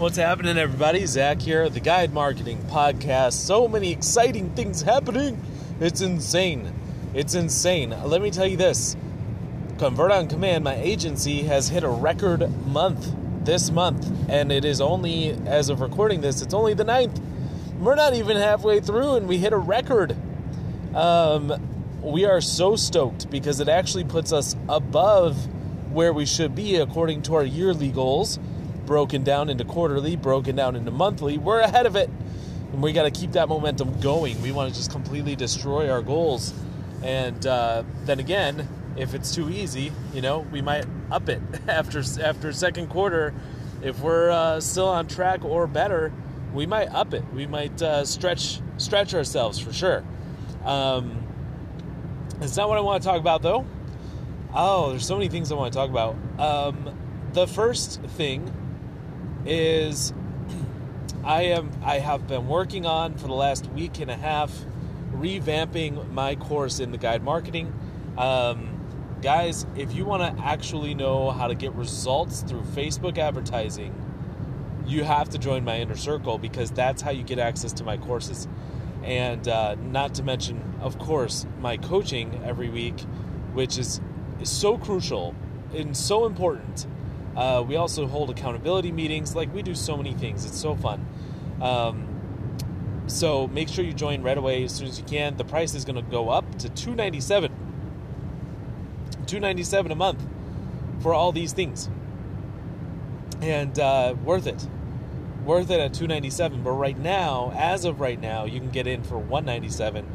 What's happening, everybody? Zach here, the Guide Marketing Podcast. So many exciting things happening. It's insane. It's insane. Let me tell you this Convert on Command, my agency, has hit a record month this month, and it is only, as of recording this, it's only the 9th. We're not even halfway through, and we hit a record. Um, we are so stoked because it actually puts us above where we should be according to our yearly goals broken down into quarterly, broken down into monthly. We're ahead of it. And we got to keep that momentum going. We want to just completely destroy our goals. And uh, then again, if it's too easy, you know, we might up it after after second quarter. If we're uh, still on track or better, we might up it. We might uh, stretch stretch ourselves for sure. Um, it's not what I want to talk about though. Oh, there's so many things I want to talk about. Um, the first thing is I am I have been working on for the last week and a half revamping my course in the guide marketing. Um, guys, if you want to actually know how to get results through Facebook advertising, you have to join my inner circle because that's how you get access to my courses. And uh, not to mention, of course, my coaching every week, which is, is so crucial and so important uh, we also hold accountability meetings. Like we do so many things. It's so fun. Um, so make sure you join right away as soon as you can. The price is going to go up to two ninety seven. Two ninety seven a month for all these things, and uh, worth it. Worth it at two ninety seven. But right now, as of right now, you can get in for one ninety seven,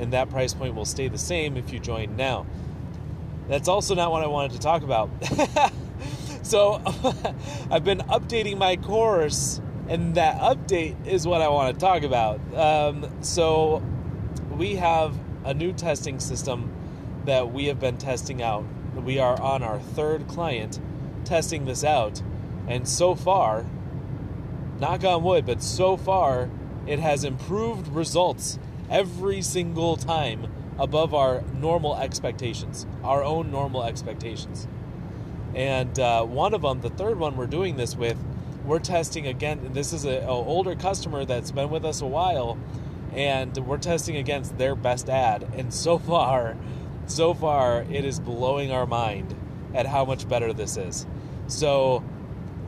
and that price point will stay the same if you join now. That's also not what I wanted to talk about. So I've been updating my course, and that update is what I want to talk about. Um, so we have a new testing system that we have been testing out. We are on our third client testing this out, and so far, knock on wood, but so far it has improved results every single time above our normal expectations, our own normal expectations. And uh, one of them, the third one we're doing this with, we're testing again. This is an older customer that's been with us a while, and we're testing against their best ad. And so far, so far, it is blowing our mind at how much better this is. So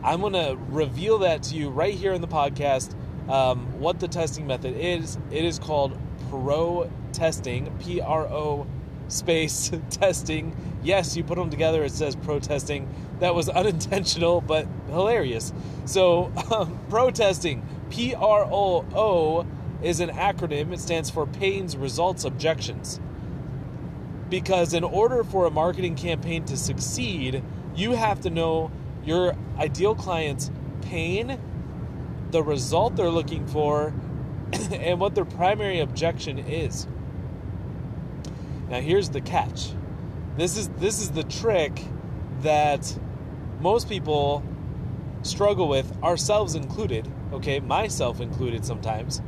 I'm going to reveal that to you right here in the podcast. Um, what the testing method is. It is called Pro Testing, P R O space testing. Yes, you put them together, it says protesting. That was unintentional, but hilarious. So, um, protesting, P R O O, is an acronym. It stands for Pains Results Objections. Because in order for a marketing campaign to succeed, you have to know your ideal client's pain, the result they're looking for, and what their primary objection is. Now here's the catch. This is this is the trick that most people struggle with, ourselves included, okay, myself included sometimes.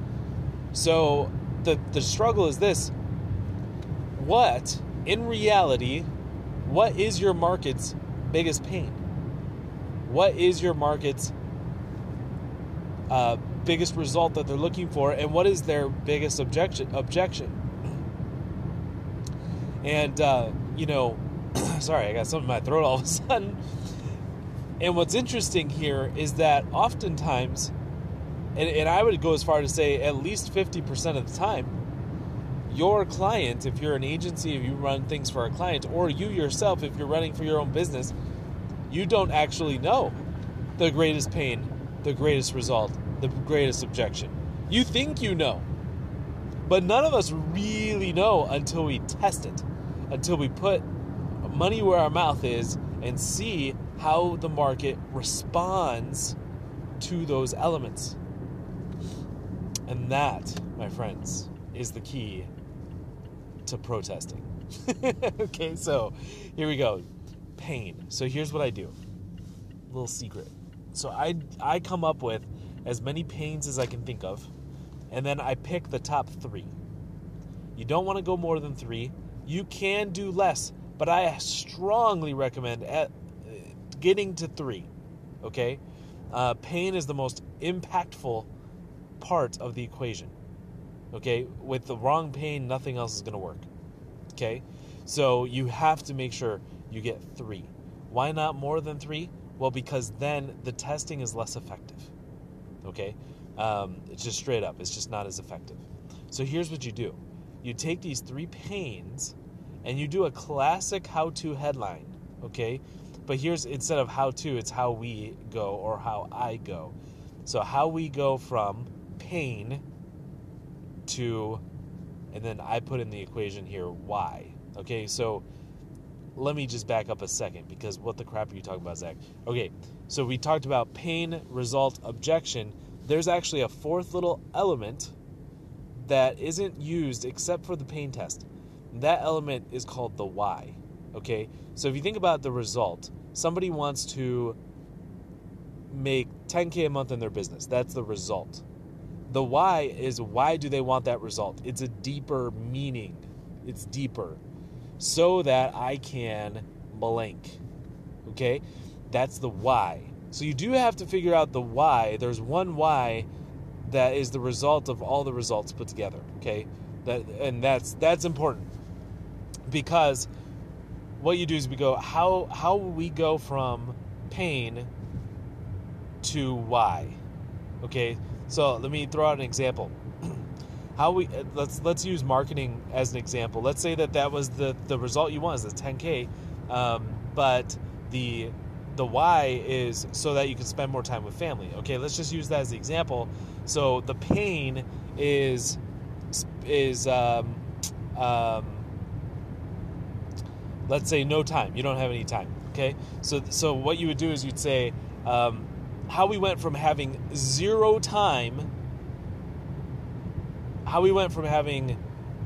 So the the struggle is this. What in reality, what is your market's biggest pain? What is your market's uh, biggest result that they're looking for, and what is their biggest objection? Objection. And, uh, you know, sorry, I got something in my throat all of a sudden. And what's interesting here is that oftentimes, and, and I would go as far to say at least 50% of the time, your client, if you're an agency, if you run things for a client, or you yourself, if you're running for your own business, you don't actually know the greatest pain, the greatest result, the greatest objection. You think you know, but none of us really know until we test it until we put money where our mouth is and see how the market responds to those elements. And that, my friends, is the key to protesting. okay, so here we go. Pain. So here's what I do. Little secret. So I I come up with as many pains as I can think of, and then I pick the top 3. You don't want to go more than 3 you can do less, but I strongly recommend at, getting to three. Okay, Uh, pain is the most impactful part of the equation. Okay, with the wrong pain, nothing else is going to work. Okay, so you have to make sure you get three. Why not more than three? Well, because then the testing is less effective. Okay, um, it's just straight up, it's just not as effective. So here's what you do you take these three pains and you do a classic how to headline. Okay, but here's instead of how to, it's how we go or how I go. So, how we go from pain to, and then I put in the equation here, why. Okay, so let me just back up a second because what the crap are you talking about, Zach? Okay, so we talked about pain, result, objection. There's actually a fourth little element that isn't used except for the pain test. That element is called the why. Okay, so if you think about the result, somebody wants to make 10k a month in their business. That's the result. The why is why do they want that result? It's a deeper meaning. It's deeper. So that I can blank. Okay? That's the why. So you do have to figure out the why. There's one why that is the result of all the results put together. Okay? That and that's that's important. Because what you do is we go how how we go from pain to why. Okay, so let me throw out an example. how we let's let's use marketing as an example. Let's say that that was the the result you want is the 10k, um, but the the why is so that you can spend more time with family. Okay, let's just use that as the example. So the pain is is um, um, let's say no time. You don't have any time. Okay, so so what you would do is you'd say um, how we went from having zero time. How we went from having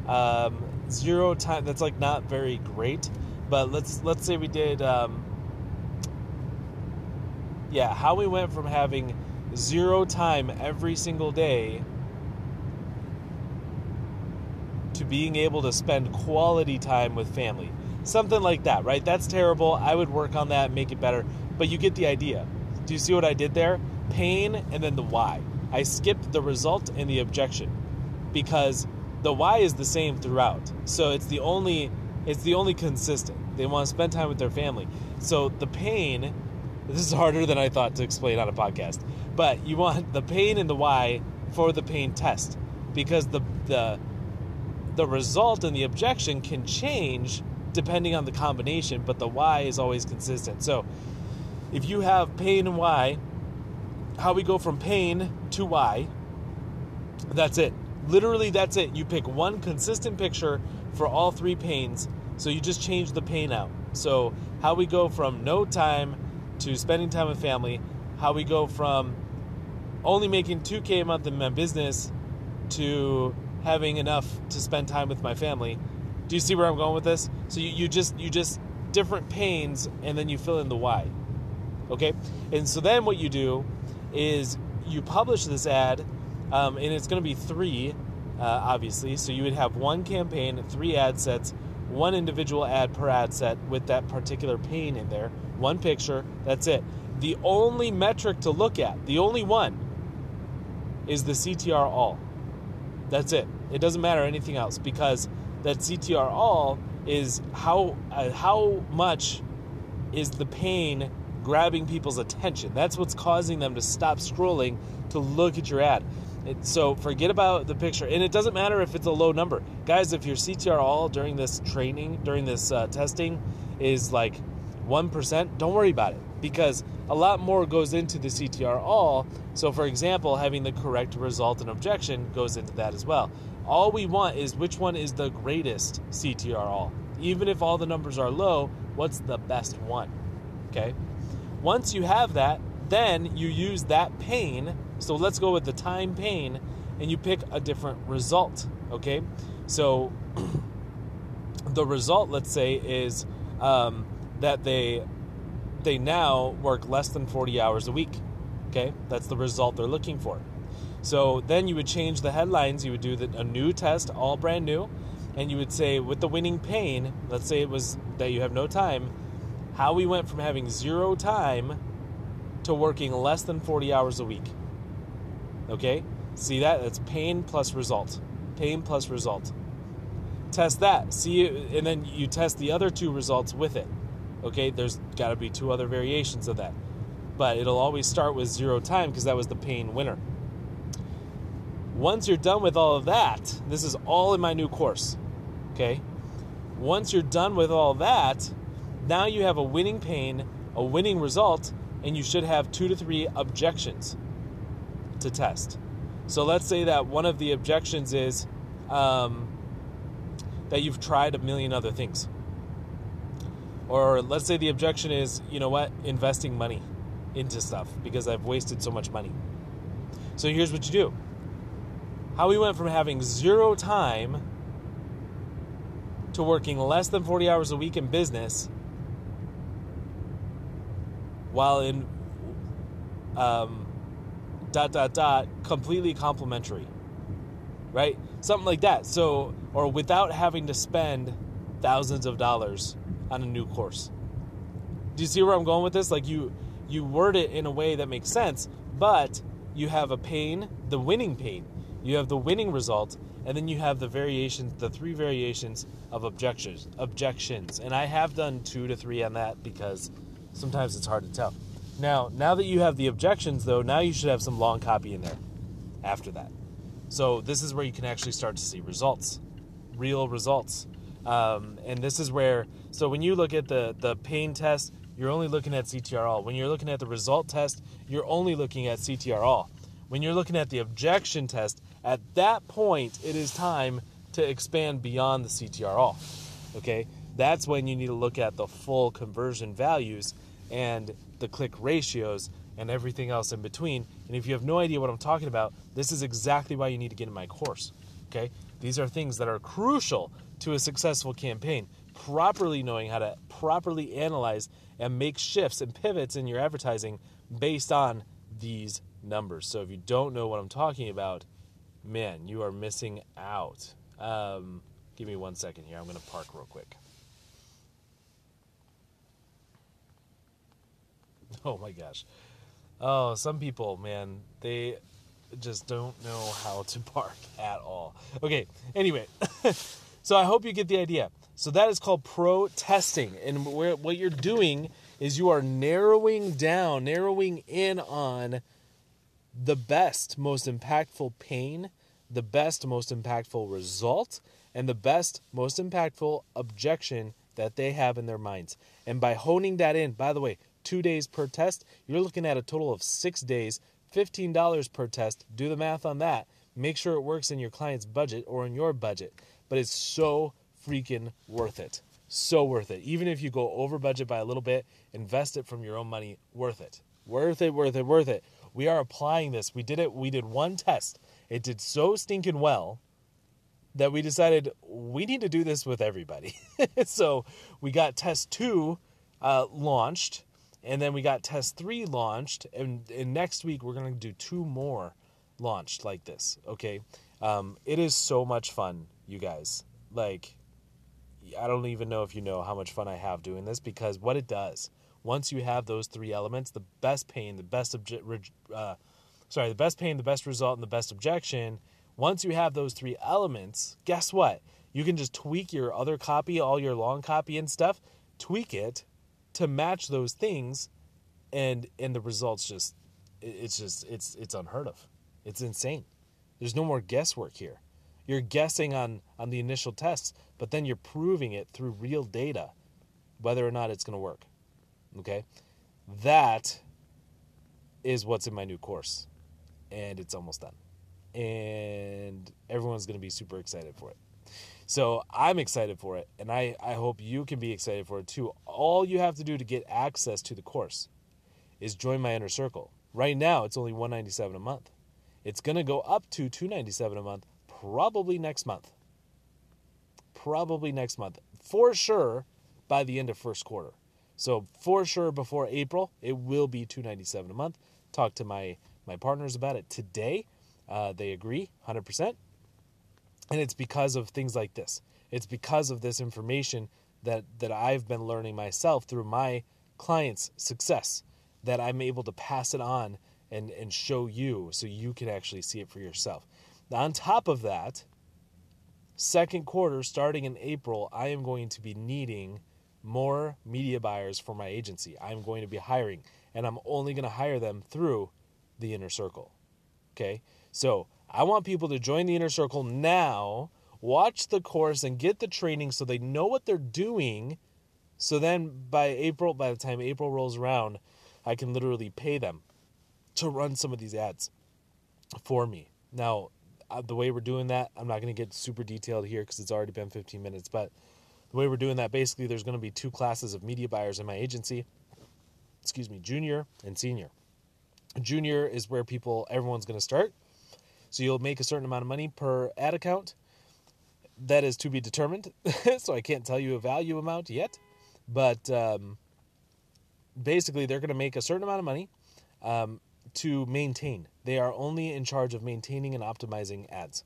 um, zero time. That's like not very great. But let's let's say we did. Yeah, how we went from having zero time every single day to being able to spend quality time with family. Something like that, right? That's terrible. I would work on that, make it better. But you get the idea. Do you see what I did there? Pain and then the why. I skipped the result and the objection because the why is the same throughout. So it's the only it's the only consistent. They want to spend time with their family. So the pain this is harder than I thought to explain on a podcast. But you want the pain and the why for the pain test because the the the result and the objection can change depending on the combination, but the why is always consistent. So if you have pain and why, how we go from pain to why, that's it. Literally, that's it. You pick one consistent picture for all three pains, so you just change the pain out. So, how we go from no time to spending time with family, how we go from only making 2K a month in my business to having enough to spend time with my family do you see where I'm going with this? So you, you just you just different pains and then you fill in the why. Okay? And so then what you do is you publish this ad, um, and it's going to be three, uh, obviously. So you would have one campaign, three ad sets, one individual ad per ad set with that particular pain in there, one picture, that's it. The only metric to look at, the only one, is the CTR all. That's it. It doesn't matter anything else because that CTR all is how uh, how much is the pain grabbing people's attention. That's what's causing them to stop scrolling to look at your ad. It, so forget about the picture, and it doesn't matter if it's a low number, guys. If your CTR all during this training, during this uh, testing, is like one percent, don't worry about it because a lot more goes into the CTR all. So, for example, having the correct result and objection goes into that as well. All we want is which one is the greatest CTR all. Even if all the numbers are low, what's the best one? Okay. Once you have that, then you use that pain. So let's go with the time pain and you pick a different result. Okay. So the result, let's say, is um, that they they now work less than 40 hours a week. Okay, that's the result they're looking for. So then you would change the headlines. You would do the, a new test, all brand new, and you would say, with the winning pain, let's say it was that you have no time, how we went from having zero time to to working less than 40 hours a week. Okay? See that? That's pain plus result. Pain plus result. Test that. See, and then you test the other two results with it. Okay? There's got to be two other variations of that. But it'll always start with zero time because that was the pain winner. Once you're done with all of that, this is all in my new course. Okay? Once you're done with all that, now you have a winning pain, a winning result, and you should have two to three objections to test. So let's say that one of the objections is um, that you've tried a million other things. Or let's say the objection is, you know what, investing money into stuff because I've wasted so much money. So here's what you do how we went from having zero time to working less than 40 hours a week in business while in um, dot dot dot completely complimentary right? Something like that. So or without having to spend thousands of dollars on a new course. Do you see where i'm going with this? Like you you word it in a way that makes sense but you have a pain the winning pain. You have the winning result and then you have the variations the three variations of objections objections. And i have done two to three on that because sometimes it's hard to tell now, now that you have the objections, though, now you should have some long copy in there after that. So this is where you can actually start to see results, real results. Um, and this is where, so when you look at the, the pain test, you're only looking at CTR all. When you're looking at the result test, you're only looking at CTR all. When you're looking at the objection test, at that point, it is time to expand beyond the CTR all. Okay? That's when you need to look at the full conversion values and the click ratios and everything else in between. And if you have no idea what I'm talking about, this is exactly why you need to get in my course. Okay? These are things that are crucial to a successful campaign. Properly knowing how to properly analyze and make shifts and pivots in your advertising based on these numbers. So if you don't know what I'm talking about, man, you are missing out. Um, give me one second here. I'm going to park real quick. Oh my gosh. Oh, some people, man, they just don't know how to park at all. Okay, anyway, so I hope you get the idea. So that is called pro testing. And what you're doing is you are narrowing down, narrowing in on the best, most impactful pain, the best, most impactful result, and the best, most impactful objection that they have in their minds. And by honing that in, by the way, two days per test, you're looking at a total of six days, $15 per test. Do the math on that. Make sure it works in your client's budget or in your budget. But it's so freaking worth it. So worth it. Even if you go over budget by a little bit, invest it from your own money. Worth it. Worth it, worth it, worth it. We are applying this. We did it. We did one test. It did so stinking well that we decided we need to do this with everybody. so we got test two uh, launched and then we got test three launched, and, and next week we're going to do two more launched like this. Okay, um, it is so much fun, you guys. Like, I don't even know if you know how much fun I have doing this because what it does once you have those three elements, the best pain, the best obje- uh, sorry, the best pain, the best result, and the best objection. Once you have those three elements, guess what? You can just tweak your other copy, all your long copy and stuff, tweak it to match those things and and the results just it's just it's it's unheard of. It's insane. There's no more guesswork here. You're guessing on on the initial tests but then you're proving it through real data whether or not it's going to work okay? That is what's in my new course and it's almost done. And everyone's going to be super excited for it so I'm excited for it, and I, I hope you can be excited for it too. All you have to do to get access to the course is join my inner circle. Right now, it's only 197 a month. It's going to go up to 297 a month probably next month. Probably next month. For sure by the end of first quarter. So for sure before April, it will be 297 a month. Talk to my my partners about it today. Uh, they agree 100%. And it's because of things like this. It's because of this information that, that I've been learning myself through my clients' success. that I'm able to pass it on and, and show you so you can actually see it for yourself. Now, on top of that, second quarter, starting in April, I am going to be needing more media buyers for my agency. I'm going to be hiring, and I'm only going to hire them through the inner circle. Okay? So I want people to join the inner circle now, watch the course, and get the training so they know what they're doing. So then by April, by the time April rolls around, I can literally pay them to run some of these ads for me. Now, uh, the way we're doing that, I'm not going to get super detailed here because it's already been 15 minutes, but the way we're doing that, basically, there's going to be two classes of media buyers in my agency. Excuse me, junior and senior. Junior is where people, everyone's going to start. So you'll make a certain amount of money per ad account. That is to be determined. so I can't tell you a value amount yet. But um, basically, they're going to make a certain amount of money um, to maintain. They are only in charge of maintaining and optimizing ads.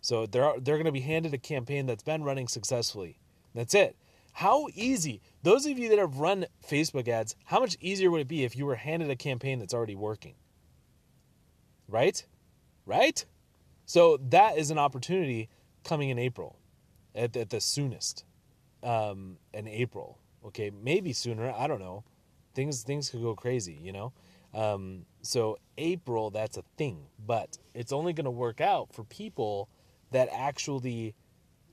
So they're they're going to be handed a campaign that's been running successfully. That's it. How easy? Those of you that have run Facebook ads, how much easier would it be if you were handed a campaign that's already working? Right? Right? So that is an opportunity coming in April, at, at the soonest, um, in April. Okay, maybe sooner. I don't know. Things things could go crazy, you know. Um, so April, that's a thing, but it's only going to work out for people that actually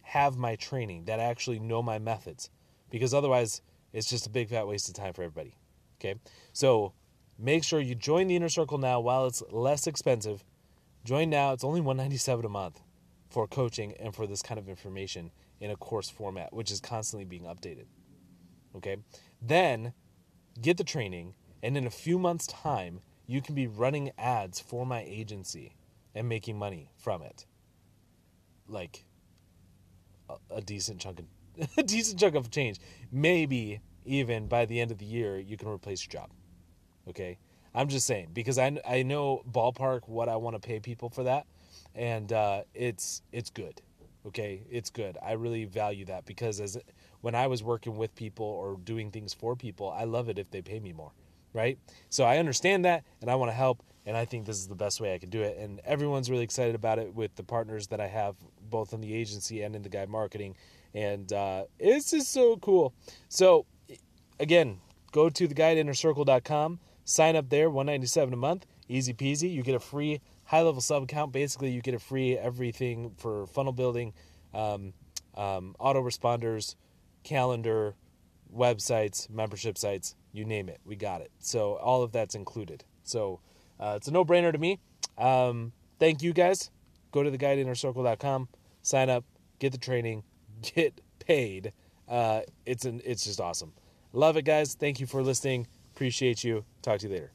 have my training, that actually know my methods, because otherwise it's just a big fat waste of time for everybody. Okay, so make sure you join the inner circle now while it's less expensive. Join now; it's only one ninety seven a month for coaching and for this kind of information in a course format, which is constantly being updated. Okay, then get the training and in a few months' time, you can be running ads for my agency and making money from it. Like a, a decent chunk of a decent chunk of change. Maybe even by the end of the year you can replace your job. Okay? I'm just saying because I, I know ballpark what I want to pay people for that and uh, it's it's good. Okay? It's good. I really value that because as when I was working with people or doing things for people, I love it if they pay me more right? So I understand that and I want to help and I think this is the best way I can do it. And everyone's really excited about it with the partners that I have both in the agency and in the guide marketing. And uh, just so cool. So again, go to theguideinnercircle.com, sign up there, 197 a month, easy peasy. You get a free high level sub account. Basically, you get a free everything for funnel building, um, um, autoresponders, calendar, websites, membership sites, you name it, we got it. So all of that's included. So uh, it's a no brainer to me. Um, thank you guys. Go to theguideinnercircle.com, sign up, get the training, get paid. Uh, it's an it's just awesome. Love it, guys. Thank you for listening. Appreciate you. Talk to you later.